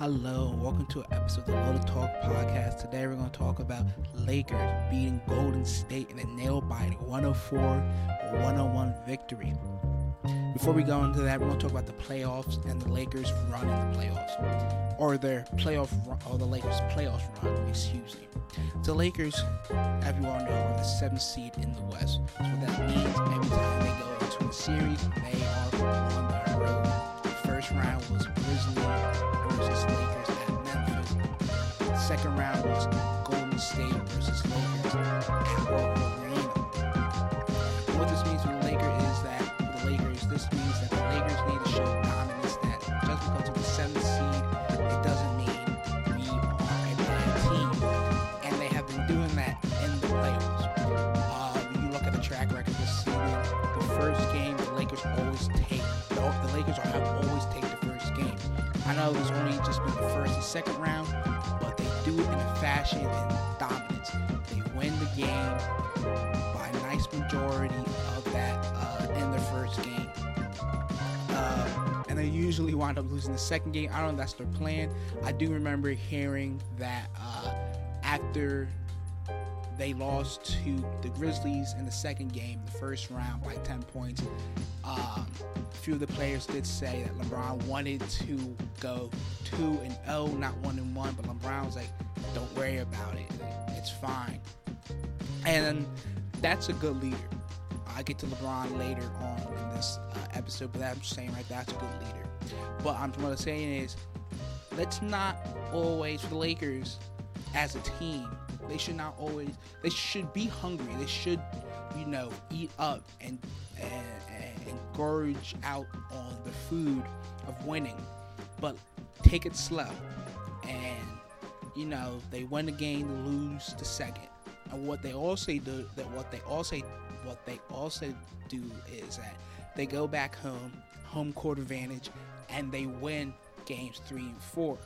Hello, welcome to an episode of the Loaded Talk podcast. Today we're going to talk about Lakers beating Golden State in a nail-biting 104-101 victory. Before we go into that, we're going to talk about the playoffs and the Lakers run in the playoffs, or their playoff run, or the Lakers playoffs run. Excuse me. The Lakers, as you all know, are the seventh seed in the West. So that means, every time they go into a series, they are on the road. First round was Grizzlies versus Lakers at Memphis. Second round was Golden State versus Lakers at Oracle Arena. What this There's only just been the first and second round, but they do it in a fashion and dominance. They win the game by a nice majority of that uh, in their first game. Uh, and they usually wind up losing the second game. I don't know if that's their plan. I do remember hearing that uh, after they lost to the Grizzlies in the second game, the first round by 10 points. Um, a few of the players did say that LeBron wanted to go 2 and 0, not 1 and 1, but LeBron was like, don't worry about it. It's fine. And that's a good leader. I get to LeBron later on in this uh, episode, but I'm saying right that's a good leader. But I'm what I'm saying is, let's not always for the Lakers as a team. They should not always. They should be hungry. They should, you know, eat up and and, and gorge out on the food of winning, but take it slow. And you know, they win the game, they lose the second. And what they also do that what they also what they also do is that they go back home, home court advantage, and they win games three and four.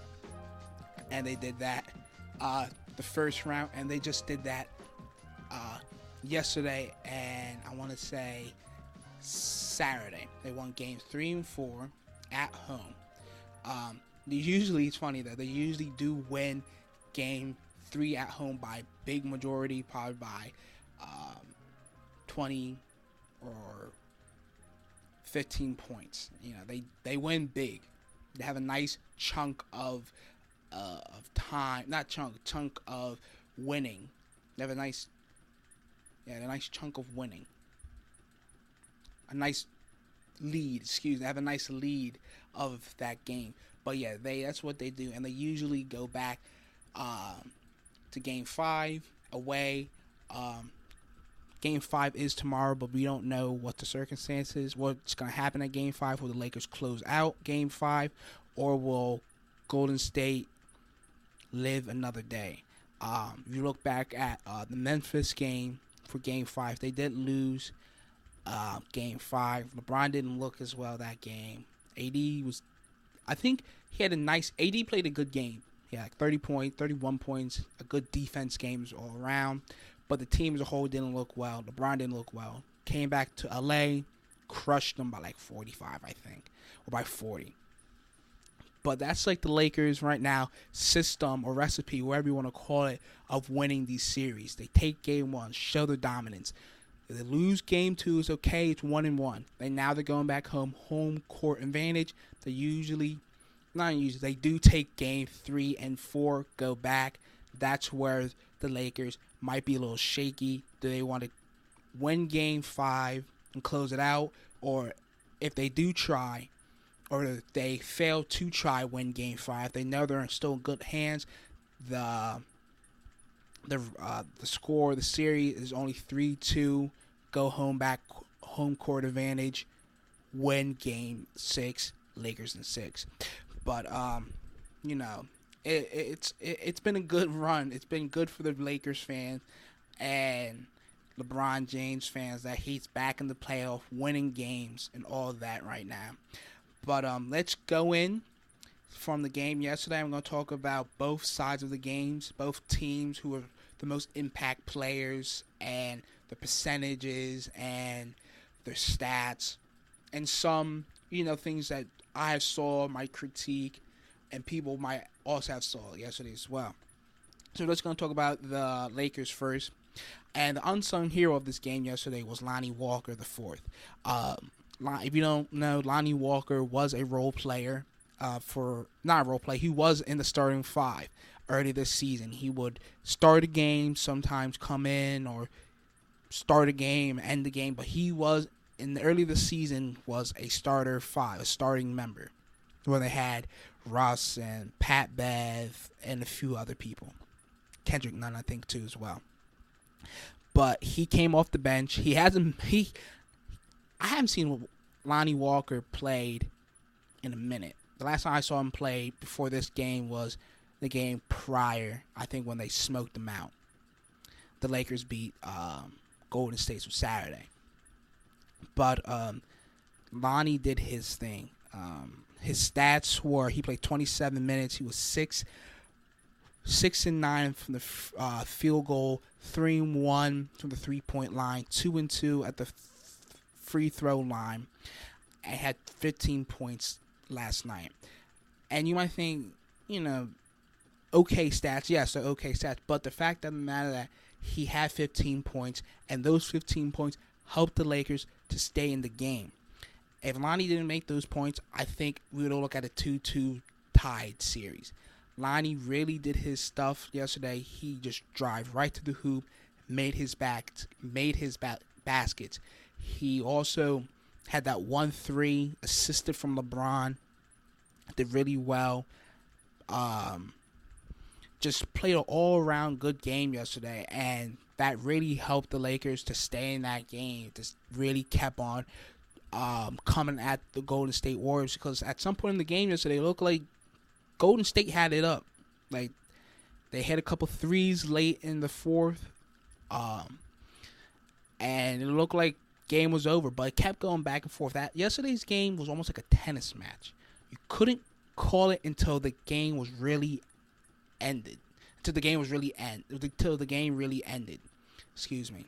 And they did that uh, the first round, and they just did that uh, yesterday, and I want to say Saturday. They won games three and four at home. Um, usually, it's funny though, they usually do win game three at home by big majority, probably by um, 20 or 15 points. You know, they, they win big. They have a nice chunk of uh, of time, not chunk, chunk of winning. They have a nice, yeah, a nice chunk of winning. A nice lead, excuse me. They have a nice lead of that game. But yeah, they that's what they do, and they usually go back um, to game five away. Um, game five is tomorrow, but we don't know what the circumstances, what's going to happen at game five. Will the Lakers close out game five, or will Golden State live another day? Um, if you look back at uh, the Memphis game for game five, they did lose uh, game five. LeBron didn't look as well that game. AD was, I think he had a nice, AD played a good game. He had like 30 points, 31 points, a good defense games all around. But the team as a whole didn't look well. LeBron didn't look well. Came back to LA, crushed them by like 45, I think, or by 40. But that's like the Lakers right now system or recipe, whatever you want to call it, of winning these series. They take game one, show their dominance. They lose game two, it's okay. It's one and one. And now they're going back home, home court advantage. They usually, not usually, they do take game three and four, go back. That's where the Lakers might be a little shaky. Do they want to win game five and close it out? Or if they do try, or they fail to try win game five, they know they're in still good hands. The the uh, the score, the series is only three two. Go home back, home court advantage. Win game six, Lakers in six. But um, you know, it, it's it, it's been a good run. It's been good for the Lakers fans and LeBron James fans that he's back in the playoff, winning games and all that right now. But um, let's go in from the game yesterday. I'm going to talk about both sides of the games, both teams who are the most impact players and the percentages and their stats and some, you know, things that I saw, my critique, and people might also have saw yesterday as well. So let's going to talk about the Lakers first. And the unsung hero of this game yesterday was Lonnie Walker the fourth. Um, if you don't know, Lonnie Walker was a role player uh, for not a role play. He was in the starting five early this season. He would start a game, sometimes come in or start a game, end the game. But he was in the early this season was a starter five, a starting member, where they had Russ and Pat Bev and a few other people. Kendrick Nunn, I think, too, as well. But he came off the bench. He hasn't he. I haven't seen Lonnie Walker played in a minute. The last time I saw him play before this game was the game prior. I think when they smoked them out. The Lakers beat um, Golden State was Saturday. But um, Lonnie did his thing. Um, his stats were he played 27 minutes. He was six six and nine from the uh, field goal, three and one from the three point line, two and two at the free throw line, and had 15 points last night. And you might think, you know, okay stats, yes, they're okay stats, but the fact doesn't matter that he had 15 points, and those 15 points helped the Lakers to stay in the game. If Lonnie didn't make those points, I think we would all look at a 2 2 tied series. Lonnie really did his stuff yesterday. He just drive right to the hoop, made his back, made his ba- baskets. He also had that one three assisted from LeBron. Did really well. Um, just played an all around good game yesterday, and that really helped the Lakers to stay in that game. Just really kept on um, coming at the Golden State Warriors because at some point in the game yesterday, it looked like Golden State had it up. Like they had a couple threes late in the fourth, um, and it looked like game was over. But it kept going back and forth. That yesterday's game was almost like a tennis match. You couldn't call it until the game was really ended. Until the game was really end. Until the game really ended. Excuse me.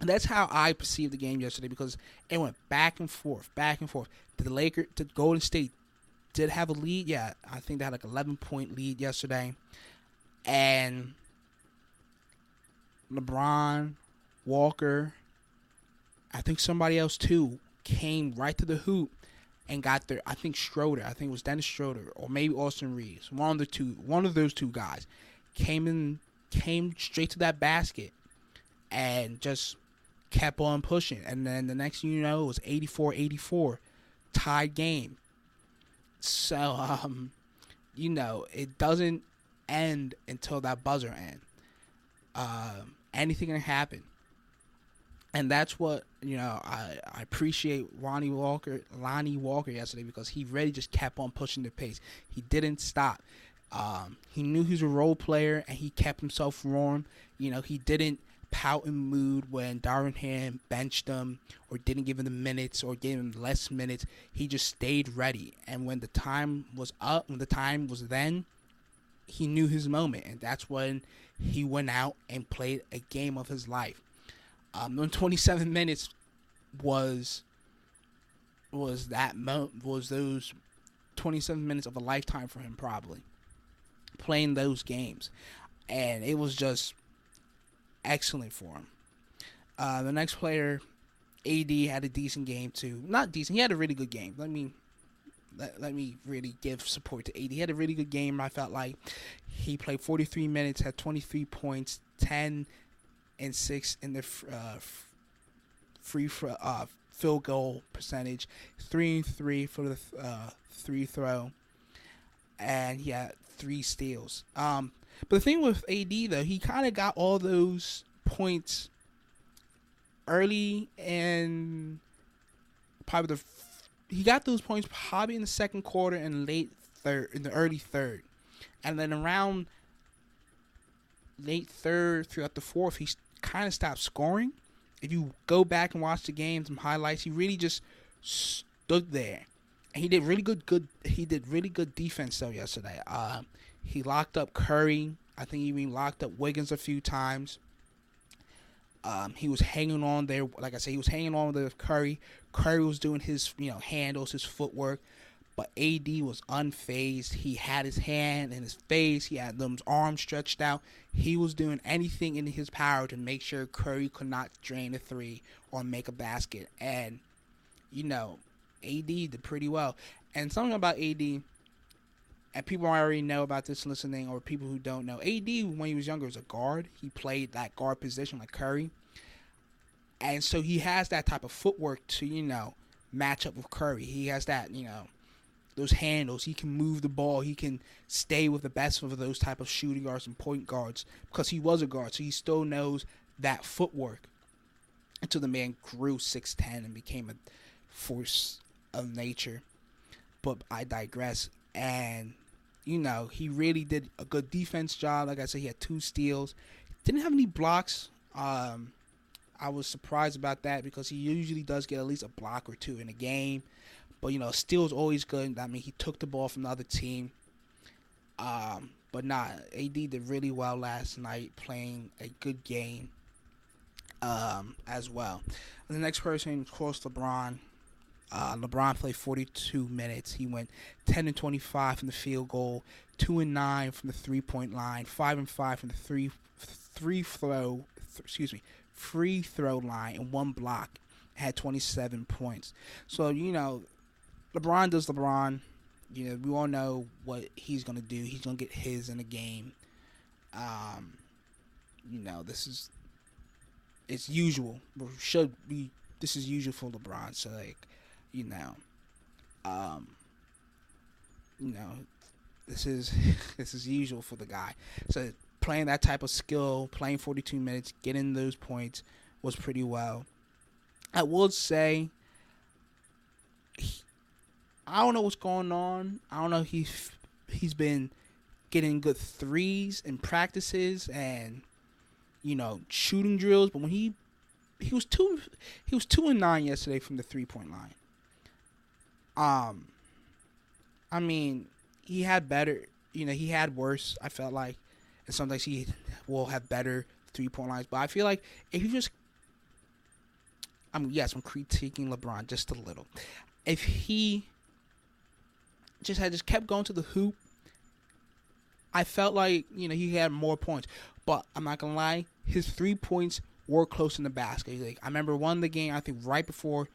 And that's how I perceived the game yesterday because it went back and forth, back and forth. Did the Lakers, did Golden State did have a lead. Yeah, I think they had like 11 point lead yesterday. And LeBron, Walker, I think somebody else too came right to the hoop and got there. I think Schroeder, I think it was Dennis Schroeder or maybe Austin Reaves. One of the two, one of those two guys came in, came straight to that basket and just kept on pushing. And then the next thing you know, it was 84-84, tied game. So, um, you know, it doesn't end until that buzzer ends. Um, anything can happen. And that's what you know. I, I appreciate Ronnie Walker, Lonnie Walker yesterday because he really just kept on pushing the pace. He didn't stop. Um, he knew he was a role player and he kept himself warm. You know, he didn't pouting mood when Darvin Ham benched him or didn't give him the minutes or gave him less minutes. He just stayed ready. And when the time was up, when the time was then, he knew his moment. And that's when he went out and played a game of his life. Um, 27 minutes was was that mo- was those 27 minutes of a lifetime for him probably playing those games and it was just excellent for him. Uh, the next player, AD, had a decent game too. Not decent. He had a really good game. Let me let, let me really give support to AD. He had a really good game. I felt like he played 43 minutes, had 23 points, 10 and six in the uh, free uh, field goal percentage, three and three for the uh, three throw, and he had three steals. Um, but the thing with AD though, he kind of got all those points early and probably the he got those points probably in the second quarter and late third in the early third, and then around late third throughout the fourth, he kind of stopped scoring. If you go back and watch the game, some highlights, he really just stood there, and he did really good. Good. He did really good defense though yesterday. Uh, he locked up Curry. I think he even locked up Wiggins a few times. Um, he was hanging on there, like I said, he was hanging on with Curry. Curry was doing his, you know, handles, his footwork, But AD was unfazed. He had his hand in his face. He had them arms stretched out. He was doing anything in his power to make sure Curry could not drain a three or make a basket. And you know, AD did pretty well. And something about AD, and people already know about this listening, or people who don't know, AD when he was younger was a guard. He played that guard position like Curry, and so he has that type of footwork to you know match up with Curry. He has that you know those handles. He can move the ball. He can stay with the best of those type of shooting guards and point guards because he was a guard, so he still knows that footwork. Until the man grew six ten and became a force of nature. But I digress. And, you know, he really did a good defense job. Like I said, he had two steals. Didn't have any blocks. Um, I was surprised about that because he usually does get at least a block or two in a game. But, you know, steals always good. I mean, he took the ball from the other team. Um, but nah, AD did really well last night, playing a good game um, as well. And the next person, of course, LeBron. Uh, LeBron played 42 minutes. He went 10 and 25 from the field goal, 2 and 9 from the three point line, 5 and 5 from the three three throw, th- excuse me, free throw line, and one block. Had 27 points. So you know, LeBron does LeBron. You know, we all know what he's gonna do. He's gonna get his in the game. Um, you know, this is it's usual. Should be this is usual for LeBron. So like, you know, um, you know, this is this is usual for the guy. So playing that type of skill, playing 42 minutes, getting those points was pretty well. I would say, he, I don't know what's going on. I don't know he's he's been getting good threes in practices and you know shooting drills, but when he he was two he was two and nine yesterday from the three point line. Um, I mean, he had better. You know, he had worse. I felt like, and sometimes he will have better three point lines. But I feel like if you just, I'm yes, I'm critiquing LeBron just a little. If he just had just kept going to the hoop, I felt like you know he had more points. But I'm not gonna lie, his three points were close in the basket. Like I remember one the game, I think right before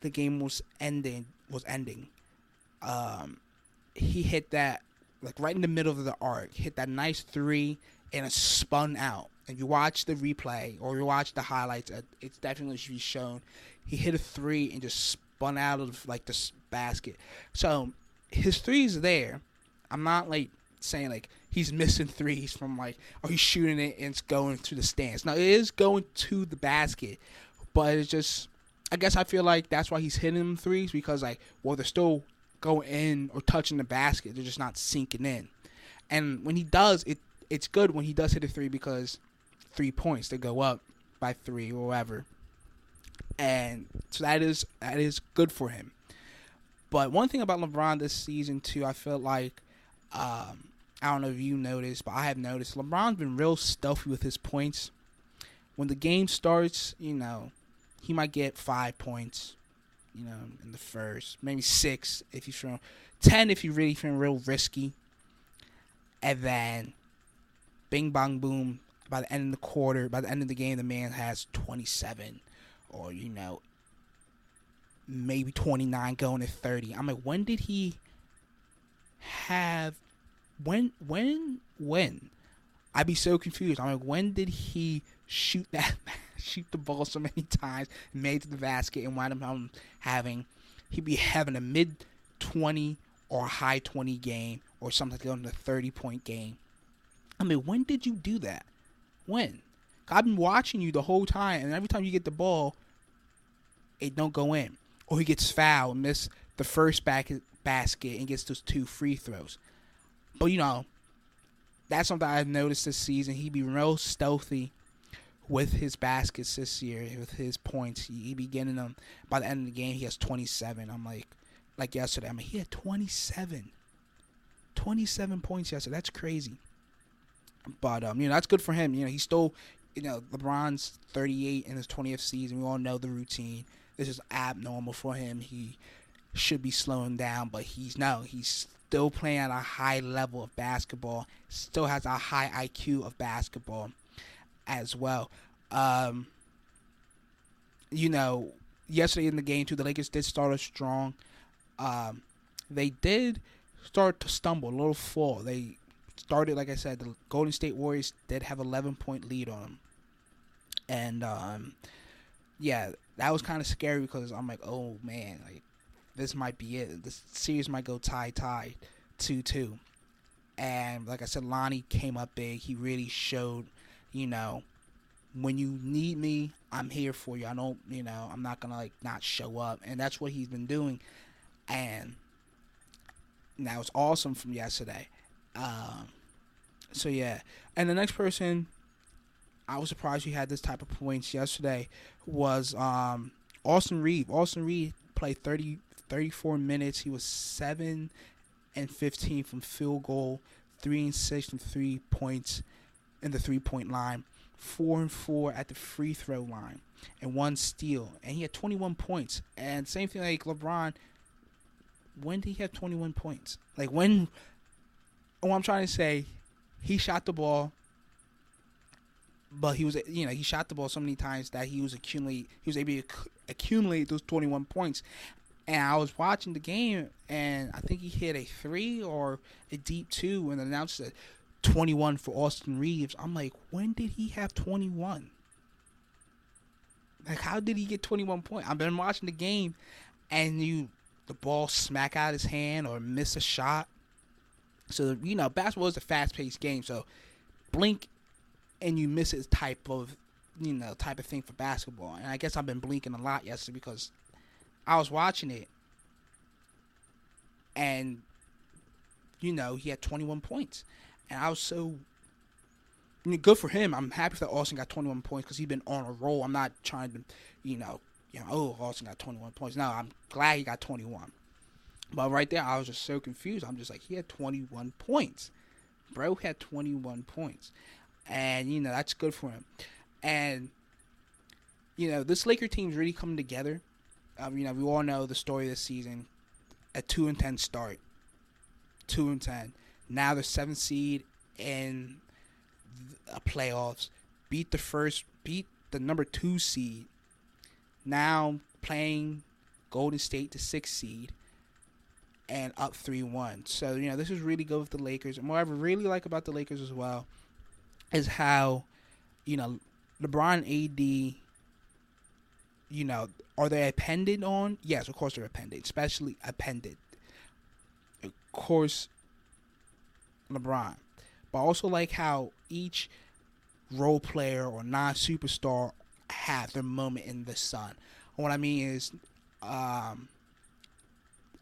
the game was ending was ending. Um, he hit that like right in the middle of the arc, hit that nice three, and it spun out. And you watch the replay or you watch the highlights, it's definitely should be shown. He hit a three and just spun out of like this basket. So his three is there. I'm not like saying like he's missing threes from like or he's shooting it and it's going to the stands. Now it is going to the basket, but it's just I guess I feel like that's why he's hitting them threes because like well they're still going in or touching the basket, they're just not sinking in. And when he does, it it's good when he does hit a three because three points they go up by three or whatever. And so that is that is good for him. But one thing about LeBron this season too, I feel like um, I don't know if you noticed, but I have noticed LeBron's been real stealthy with his points. When the game starts, you know, he might get five points, you know, in the first, maybe six if he's feeling, ten if you really feeling real risky, and then, bing bang boom. By the end of the quarter, by the end of the game, the man has twenty seven, or you know, maybe twenty nine going to thirty. I'm like, when did he have? When when when? I'd be so confused. I'm like, when did he shoot that shoot the ball so many times, made to the basket, and wind up having he'd be having a mid twenty or high twenty game or something going to a thirty point game. I mean, when did you do that? When? I've been watching you the whole time, and every time you get the ball, it don't go in, or he gets fouled, and miss the first back basket, and gets those two free throws. But you know, that's something I've noticed this season. He be real stealthy with his baskets this year, with his points. He, he be getting them. By the end of the game, he has 27. I'm like, like yesterday, I mean, he had 27. 27 points yesterday. That's crazy. But um, you know, that's good for him. You know, he stole. You know, LeBron's 38 in his 20th season. We all know the routine. This is abnormal for him. He should be slowing down, but he's no, he's still playing at a high level of basketball. Still has a high IQ of basketball as well. Um, you know, yesterday in the game too, the Lakers did start off strong. Um, they did start to stumble, a little fall. They started, like I said, the Golden State Warriors did have 11 point lead on them, and um, yeah, that was kind of scary because I'm like, oh man, like this might be it. This series might go tie tie, two two, and like I said, Lonnie came up big. He really showed, you know, when you need me, I'm here for you. I don't, you know, I'm not gonna like not show up, and that's what he's been doing, and that was awesome from yesterday. Um, so yeah, and the next person, I was surprised he had this type of points yesterday was um, Austin Reed. Austin Reed played 30, 34 minutes. He was seven and 15 from field goal, three and six from three points in the three point line, four and four at the free throw line, and one steal. And he had 21 points. And same thing like LeBron. When did he have 21 points? Like when? What I'm trying to say, he shot the ball, but he was you know he shot the ball so many times that he was accumulate he was able to accumulate those 21 points. And I was watching the game, and I think he hit a three or a deep two, and announced that 21 for Austin Reaves. I'm like, when did he have 21? Like, how did he get 21 points? I've been watching the game, and you the ball smack out his hand or miss a shot. So you know, basketball is a fast-paced game. So blink and you miss it type of you know type of thing for basketball. And I guess I've been blinking a lot yesterday because I was watching it, and you know he had 21 points, and I was so good for him. I'm happy that Austin got 21 points because he's been on a roll. I'm not trying to, you know, you know, oh, Austin got 21 points. No, I'm glad he got 21. But right there, I was just so confused. I'm just like, he had 21 points. Bro had 21 points. And, you know, that's good for him. And, you know, this Laker team's really coming together. Um, you know, we all know the story this season. A 2 and 10 start. 2 and 10. Now the seventh seed in the playoffs. Beat the first, beat the number two seed now playing Golden State, the sixth seed, and up 3 1. So, you know, this is really good with the Lakers. And what I really like about the Lakers as well is how, you know, LeBron AD, you know, are they appended on? Yes, of course they're appended, especially appended. Of course, LeBron. But I also like how each role player or non superstar have their moment in the sun. What I mean is, um,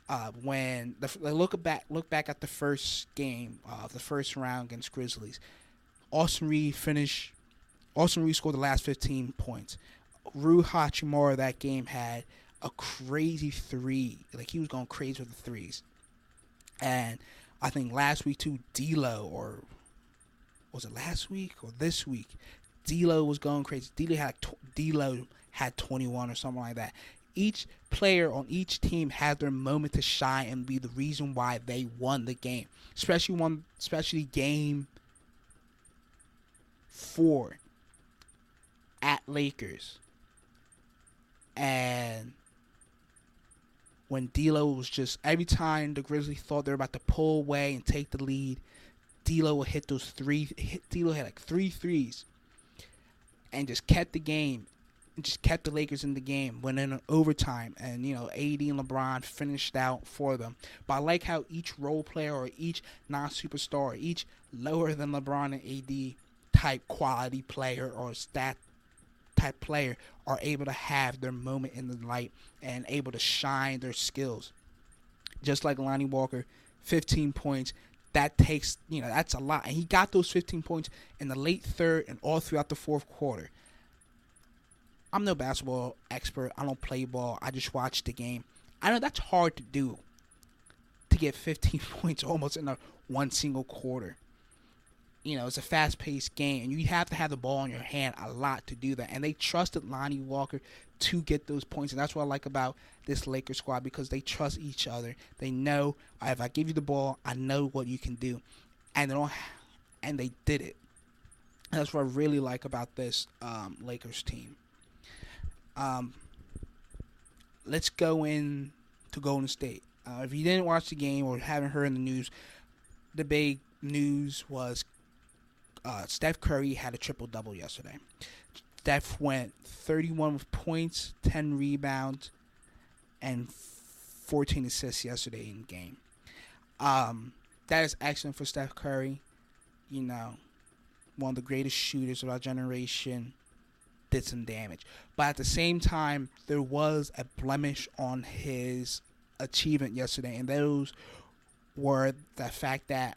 uh, when the look back look back at the first game of uh, the first round against Grizzlies, Austin Reed finished. Austin Reed scored the last 15 points. Rui Hachimura that game had a crazy three. Like he was going crazy with the threes. And I think last week too, D'Lo or was it last week or this week? D'Lo was going crazy. D'Lo had D'Lo had 21 or something like that. Each player on each team had their moment to shine and be the reason why they won the game. Especially one, especially game four at Lakers. And when D'Lo was just every time the Grizzlies thought they were about to pull away and take the lead, D'Lo would hit those three. D'Lo had like three threes and just kept the game just kept the Lakers in the game, went in overtime, and you know AD and LeBron finished out for them. But I like how each role player or each non-superstar, each lower than LeBron and AD type quality player or stat type player are able to have their moment in the light and able to shine their skills. Just like Lonnie Walker, 15 points, that takes you know that's a lot and he got those 15 points in the late third and all throughout the fourth quarter i'm no basketball expert i don't play ball i just watch the game i know that's hard to do to get 15 points almost in a one single quarter you know, it's a fast paced game, and you have to have the ball in your hand a lot to do that. And they trusted Lonnie Walker to get those points, and that's what I like about this Lakers squad because they trust each other. They know if I give you the ball, I know what you can do, and they don't, and they did it. And that's what I really like about this um, Lakers team. Um, let's go in to Golden State. Uh, if you didn't watch the game or haven't heard in the news, the big news was uh, Steph Curry had a triple double yesterday. Steph went 31 with points, 10 rebounds, and 14 assists yesterday in game. Um, that is excellent for Steph Curry. You know, one of the greatest shooters of our generation did some damage. But at the same time, there was a blemish on his achievement yesterday, and those were the fact that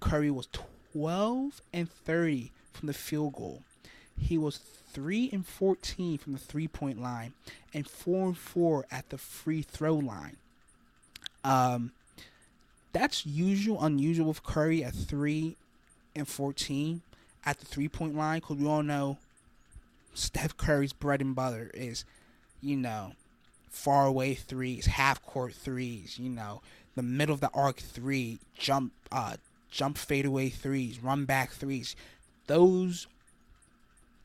Curry was 12 and 30 from the field goal. He was 3 and 14 from the three point line and 4 and 4 at the free throw line. Um, that's usual, unusual with Curry at 3 and 14 at the three point line because we all know Steph Curry's bread and butter is, you know, far away threes, half court threes, you know, the middle of the arc three, jump uh jump fadeaway threes, run back threes. Those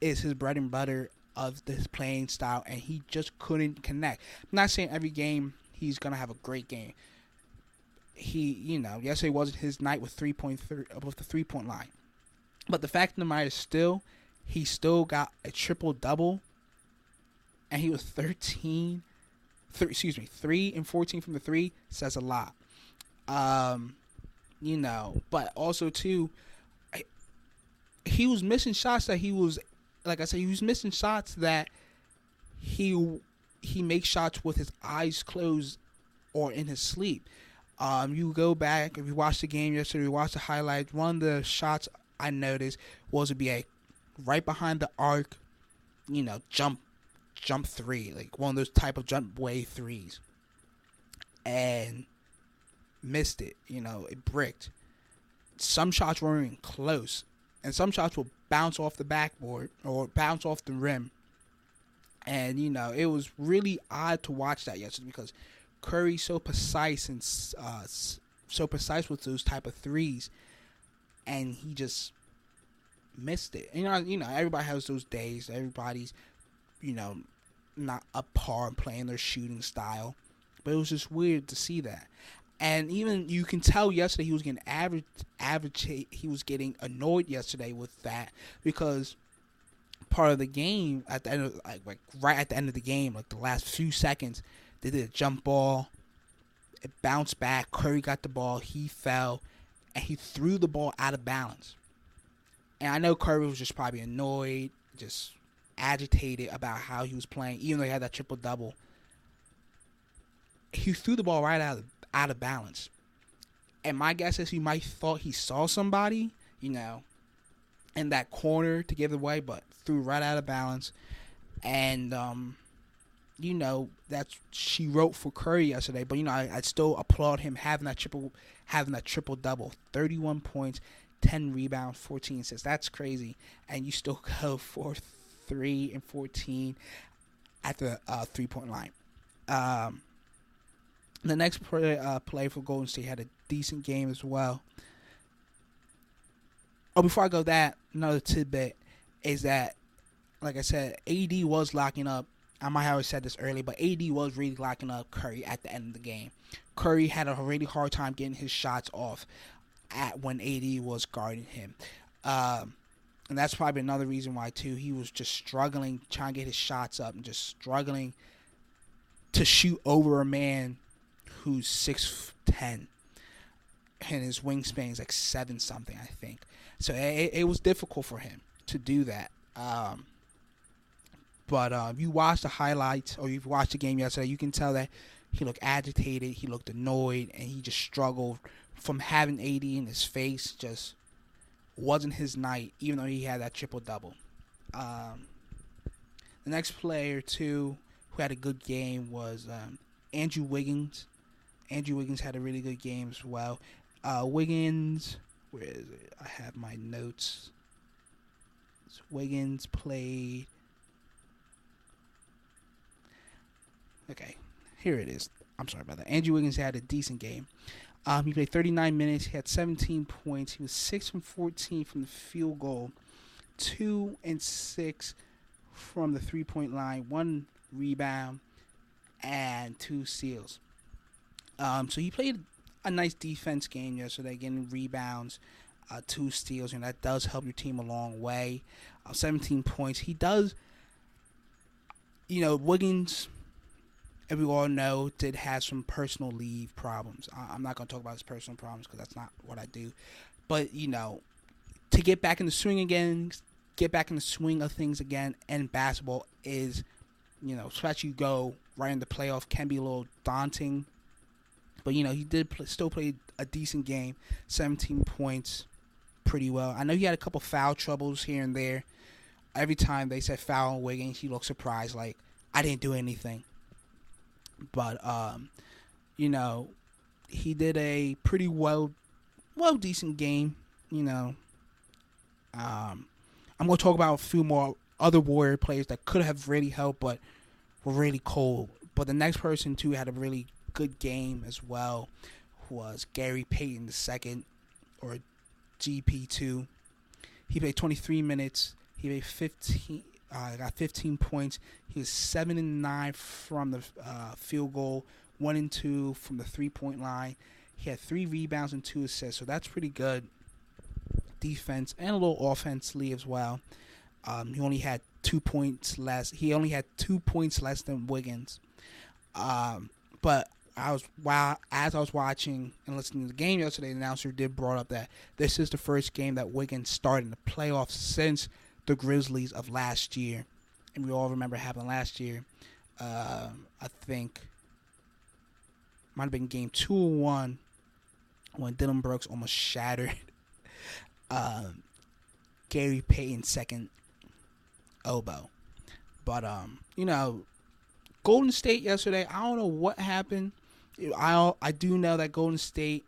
is his bread and butter of this playing style and he just couldn't connect. I'm not saying every game he's gonna have a great game. He, you know, yesterday wasn't his night with three point three above the three point line. But the fact of the matter is still he still got a triple double and he was 13 three, excuse me 3 and 14 from the 3 says a lot. Um you know but also too he was missing shots that he was like I said he was missing shots that he he makes shots with his eyes closed or in his sleep. Um you go back if you watch the game yesterday you watch the highlights one of the shots I noticed was to be a right behind the arc, you know, jump jump three, like one of those type of jump way threes. And missed it, you know, it bricked. Some shots weren't even close. And some shots will bounce off the backboard or bounce off the rim. And, you know, it was really odd to watch that yesterday because Curry's so precise and uh, so precise with those type of threes. And he just missed it. You know, you know, everybody has those days. Everybody's, you know, not up par playing their shooting style. But it was just weird to see that. And even you can tell yesterday he was getting average average he was getting annoyed yesterday with that because part of the game at the end of like, like right at the end of the game, like the last few seconds, they did a jump ball. It bounced back. Curry got the ball. He fell, and he threw the ball out of balance. And I know Curry was just probably annoyed, just agitated about how he was playing, even though he had that triple double. He threw the ball right out of out of balance. And my guess is he might thought he saw somebody, you know, in that corner to give it away, but threw right out of balance. And um, you know, that's she wrote for Curry yesterday. But you know, I, I still applaud him having that triple having that triple double. Thirty one points, 10 rebounds, 14 assists. That's crazy. And you still go for 3 and 14 at the uh, three point line. Um, the next play, uh, play for Golden State had a decent game as well. Oh, before I go that, another tidbit is that, like I said, AD was locking up. I might have said this earlier, but AD was really locking up Curry at the end of the game. Curry had a really hard time getting his shots off at when AD was guarding him. Um, and that's probably another reason why too he was just struggling trying to get his shots up and just struggling to shoot over a man who's six ten and his wingspan is like seven something I think. So it, it was difficult for him to do that. Um, but uh, if you watch the highlights or you've watched the game yesterday, you can tell that he looked agitated, he looked annoyed, and he just struggled from having AD in his face just wasn't his night, even though he had that triple double. Um, the next player too who had a good game was um, Andrew Wiggins. Andrew Wiggins had a really good game as well. Uh, Wiggins where is it? I have my notes. Wiggins played. Okay, here it is. I'm sorry about that. Andrew Wiggins had a decent game. Um, he played 39 minutes. He had 17 points. He was six from 14 from the field goal, two and six from the three point line, one rebound, and two steals. Um, so he played a nice defense game yesterday, getting rebounds, uh, two steals, and that does help your team a long way. Uh, 17 points. He does, you know, Wiggins, as we all know, did have some personal leave problems. I- I'm not going to talk about his personal problems because that's not what I do. But, you know, to get back in the swing again, get back in the swing of things again, and basketball is, you know, especially you go right in the playoff, can be a little daunting. But, you know, he did play, still play a decent game, 17 points, pretty well. I know he had a couple foul troubles here and there. Every time they said foul on Wiggins, he looked surprised, like, I didn't do anything. But, um, you know, he did a pretty well, well, decent game, you know. Um, I'm to talk about a few more other Warrior players that could have really helped, but were really cold. But the next person, too, had a really good game as well was Gary Payton II, or GP2. He played 23 minutes. He made 15. Uh, got 15 points. He was seven and nine from the uh, field goal, one and two from the three point line. He had three rebounds and two assists, so that's pretty good defense and a little offensively as well. Um, he only had two points less. He only had two points less than Wiggins. Um, but I was while as I was watching and listening to the game yesterday, the announcer did brought up that this is the first game that Wiggins started in the playoffs since the Grizzlies of last year, and we all remember happened last year. Uh, I think might have been game two or one when Dillon Brooks almost shattered um, Gary Payton's second elbow. But um, you know, Golden State yesterday. I don't know what happened. I I do know that Golden State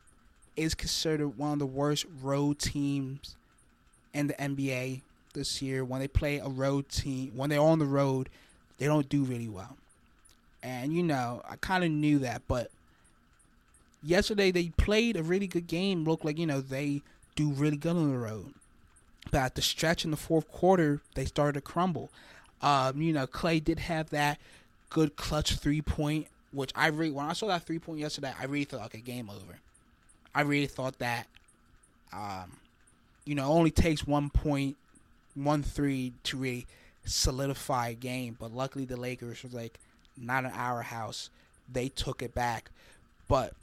is considered one of the worst road teams in the NBA this year. When they play a road team, when they're on the road, they don't do really well. And you know, I kind of knew that, but yesterday they played a really good game. Looked like you know they do really good on the road. But at the stretch in the fourth quarter, they started to crumble. Um, you know, Klay did have that good clutch three point, which I really when I saw that three point yesterday, I really thought okay, game over. I really thought that, um, you know, only takes one point, one three to really solidify game. But luckily, the Lakers was like not in our house. They took it back, but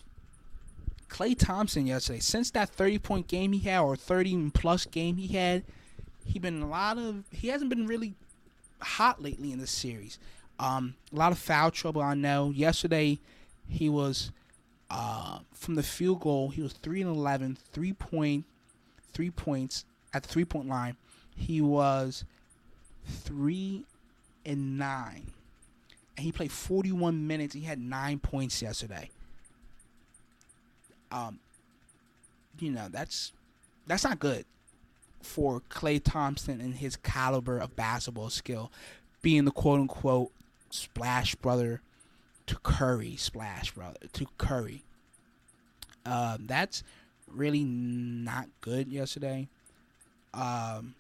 Klay Thompson yesterday, since that 30 point game he had or 30 plus game he had, he been a lot of he hasn't been really hot lately in this series. Um, a lot of foul trouble I know. Yesterday he was uh, from the field goal, he was 3 and 11, 3 point 3 points at the 3 point line. He was 3 and 9. And he played 41 minutes. He had 9 points yesterday um, you know that's that's not good for Klay Thompson and his caliber of basketball skill, being the quote unquote splash brother to Curry, splash brother to Curry. Um, that's really not good yesterday. Um,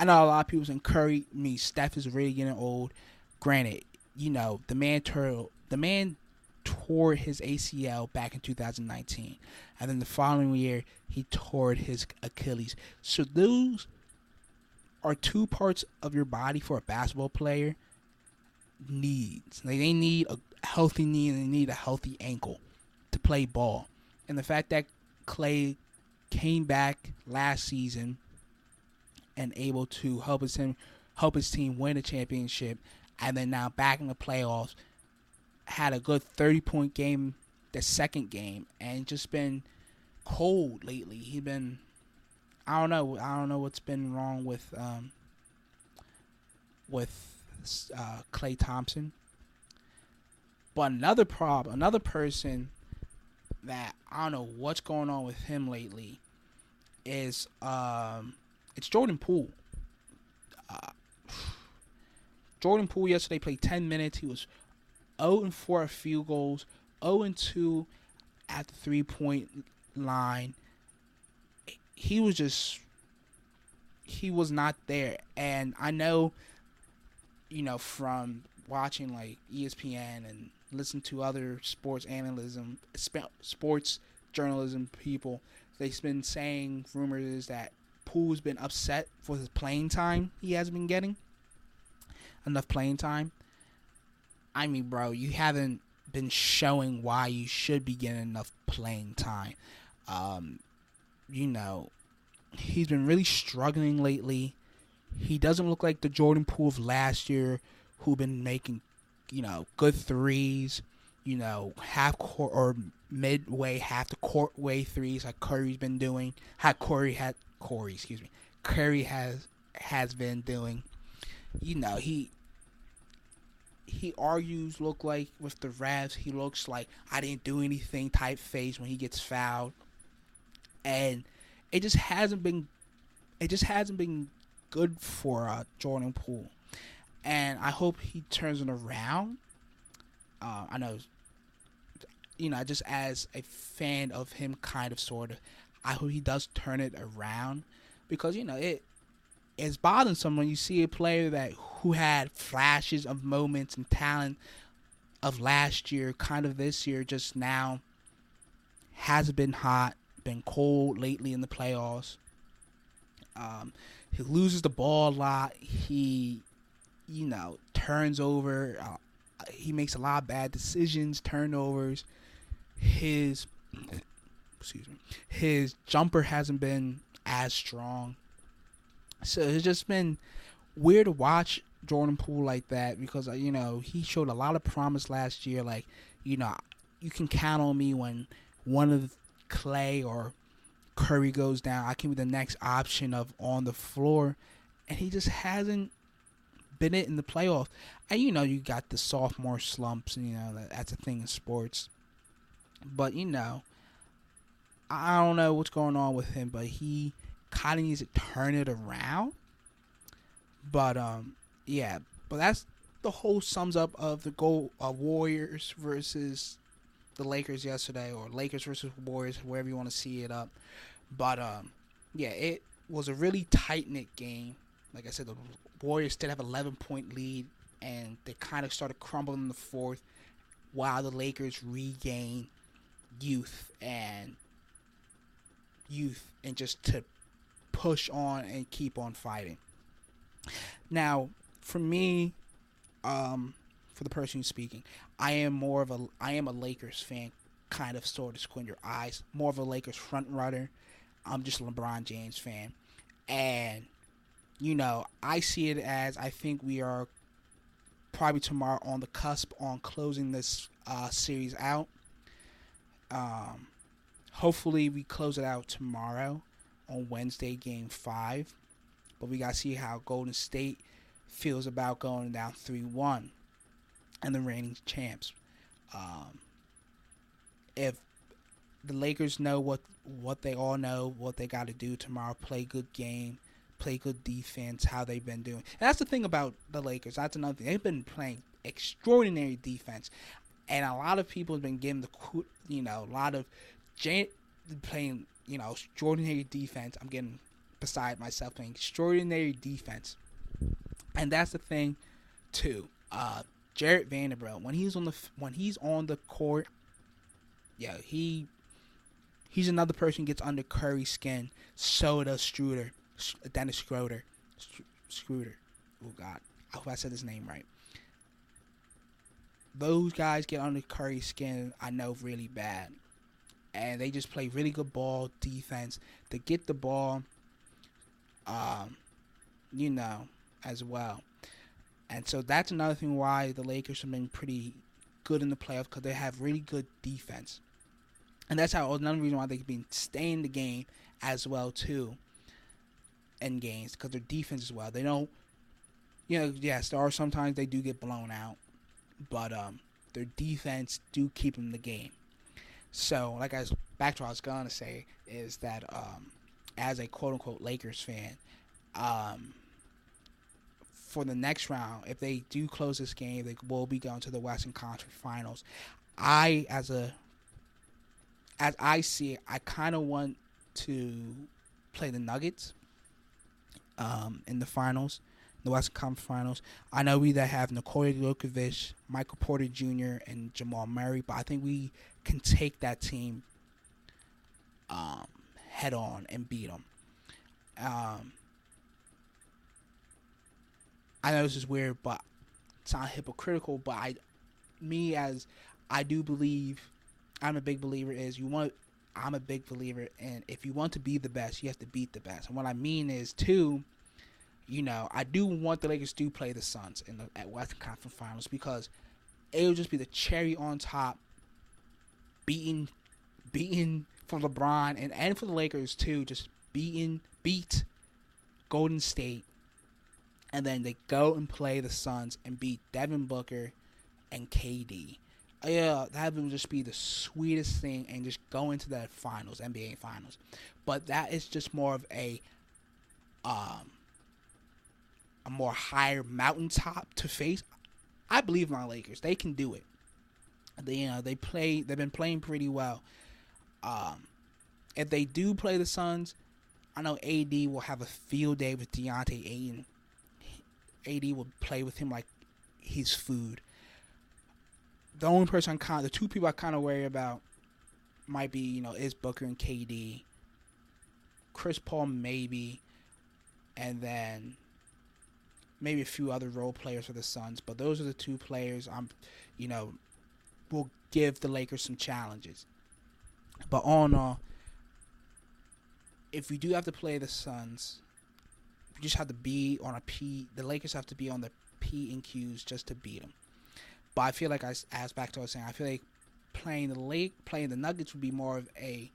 I know a lot of people saying Curry, me, Steph is really getting old. Granted, you know the man turtle, the man tore his ACL back in 2019. And then the following year, he tore his Achilles. So those are two parts of your body for a basketball player needs. Like they need a healthy knee and they need a healthy ankle to play ball. And the fact that Klay came back last season and able to help his team help his team win a championship and then now back in the playoffs had a good 30 point game the second game and just been cold lately. He's been I don't know. I don't know what's been wrong with um with uh, Klay Thompson. But another problem, another person that I don't know what's going on with him lately. is um, it's Jordan Poole. Uh, Jordan Poole yesterday played 10 minutes. He was 0 and 4 at field goals, 0 and 2 at the three point line. He was just he was not there, and I know, you know, from watching like ESPN and listen to other sports analysis, sports journalism people, they've been saying rumors that Poole's been upset for his playing time he hasn't been getting enough playing time. I mean, bro, you haven't been showing why you should be getting enough playing time. Um, you know, he's been really struggling lately. He doesn't look like the Jordan Poole of last year, who been making, you know, good threes, you know, half court or midway, half the court way threes like Curry's been doing. How Corey had Corey, excuse me, Curry has has been doing. You know, he he argues look like with the refs. He looks like I didn't do anything type face when he gets fouled, and it just hasn't been it just hasn't been good for uh, Jordan Poole, and I hope he turns it around. Uh, I know, you know, just as a fan of him, kind of, sort of, I hope he does turn it around because you know it it's bothersome when you see a player that who had flashes of moments and talent of last year, kind of this year, just now has been hot been cold lately in the playoffs. Um, he loses the ball a lot. He, you know, turns over. Uh, he makes a lot of bad decisions, turnovers. His, excuse me, his jumper hasn't been as strong. So it's just been weird to watch Jordan Poole like that because uh, you know he showed a lot of promise last year. Like you know, you can count on me when one of Klay or Curry goes down, I can be the next option of on the floor, and he just hasn't been it in the playoffs. And you know, you got the sophomore slumps, and you know that's a thing in sports. But you know, I don't know what's going on with him, but he kind of needs to turn it around. But um, yeah, but that's the whole sums up of the goal of Warriors versus the Lakers yesterday, or Lakers versus Warriors, wherever you want to see it up. But um, yeah, it was a really tight knit game. Like I said, the Warriors still have 11 point lead, and they kind of started crumbling in the fourth, while the Lakers regain youth and youth and just to push on and keep on fighting. Now, for me, um, for the person who's speaking, I am more of a I am a Lakers fan, kind of sort of squint your eyes. More of a Lakers front runner. I'm just a LeBron James fan, and you know I see it as I think we are probably tomorrow on the cusp on closing this uh, series out. Um, hopefully we close it out tomorrow on Wednesday, Game Five. But we gotta see how Golden State feels about going down three one and the reigning champs. Um, if the Lakers know what what they all know, what they got to do tomorrow, play good game, play good defense, how they've been doing. And that's the thing about the Lakers. That's another thing. They've been playing extraordinary defense, and a lot of people have been giving the you know a lot of playing you know extraordinary defense. I'm getting beside myself playing extraordinary defense, and that's the thing too. Uh, Jarred Vanderbilt when he's on the when he's on the court, yeah, he he's another person gets under Curry's skin. So does Struder, Dennis Schroeder, Schroeder. Oh God, I hope I said his name right. Those guys get under Curry's skin. I know really bad, and they just play really good ball defense. to get the ball, um, you know, as well. And so that's another thing why the Lakers have been pretty good in the playoffs because they have really good defense. And that's how another reason why they can be stay in the game as well too. In games because their defense as well. They don't. You know, yes, there are sometimes they do get blown out, but um, their defense do keep them in the game. So, like I was back to what I was gonna say is that um, as a quote unquote Lakers fan, um, for the next round, if they do close this game, they will be going to the Western Conference Finals. I, as a, as I see it, I kind of want to play the Nuggets um, in the finals, the Western Conference Finals. I know we that have Nikola Jokovic, Michael Porter Jr., and Jamal Murray, but I think we can take that team um, head on and beat them. Um, I know this is weird, but it's not hypocritical. But I, me as I do believe, I'm a big believer. Is you want I'm a big believer and if you want to be the best, you have to beat the best. And what I mean is too, you know, I do want the Lakers to play the Suns in the at Western Conference Finals because it'll just be the cherry on top, beating, beating for LeBron and and for the Lakers too, just beating beat Golden State, and then they go and play the Suns and beat Devin Booker and KD yeah, that would just be the sweetest thing, and just go into the finals, NBA finals. But that is just more of a, um, a more higher mountaintop to face. I believe my Lakers; they can do it. They, you know, they play. They've been playing pretty well. Um, if they do play the Suns, I know AD will have a field day with Deontay Ayton. AD will play with him like his food the only person I'm kind, the two people I kind of worry about might be you know is Booker and KD, Chris Paul maybe, and then maybe a few other role players for the Suns. But those are the two players I'm, you know, will give the Lakers some challenges. But all in all, if we do have to play the Suns, we just have to be on a P. The Lakers have to be on the P and Qs just to beat them. But I feel like I asked back to what I was saying. I feel like playing the Lake, playing the Nuggets would be more of a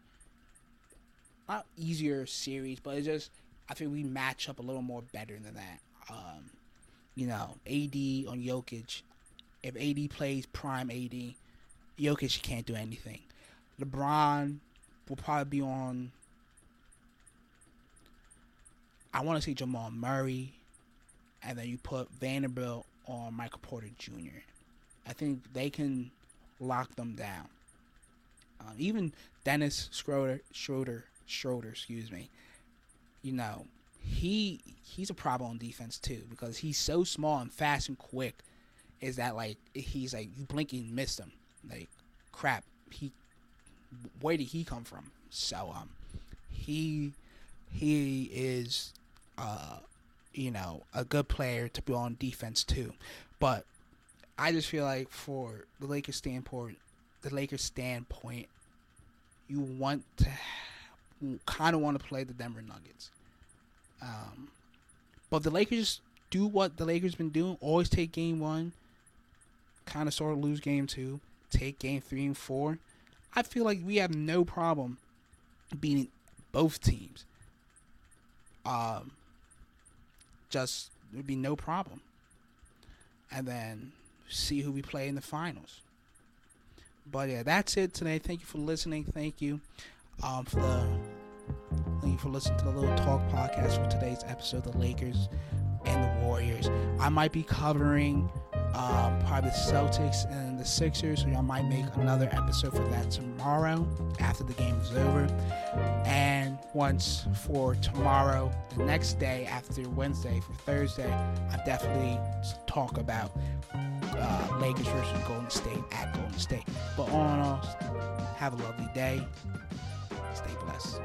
not easier series, but it's just I think we match up a little more better than that. Um, you know, AD on Jokic. If AD plays prime AD, Jokic can't do anything. LeBron will probably be on. I want to say Jamal Murray, and then you put Vanderbilt on Michael Porter Jr. I think they can lock them down. Uh, even Dennis Schroeder, Schroeder, Schroeder, excuse me. You know, he he's a problem on defense too because he's so small and fast and quick. Is that like he's like you blink and miss him? Like crap, he where did he come from? So um, he he is uh you know a good player to be on defense too, but I just feel like for the Lakers standpoint, the Lakers standpoint, you want to kind of want to play the Denver Nuggets. Um, but the Lakers do what the Lakers been doing: always take game one, kind of sort of lose game two, take game three and four. I feel like we have no problem beating both teams. Um, just would be no problem. And then see who we play in the finals. But yeah, that's it today. Thank you for listening. Thank you um, for the thank you for listening to the little talk podcast for today's episode, the Lakers and the Warriors. I might be covering um, probably the Celtics and the Sixers, so I might make another episode for that tomorrow after the game is over. And once for tomorrow, the next day after Wednesday for Thursday, I definitely talk about uh, Lakers versus Golden State at Golden State. But all in all, have a lovely day. Stay blessed.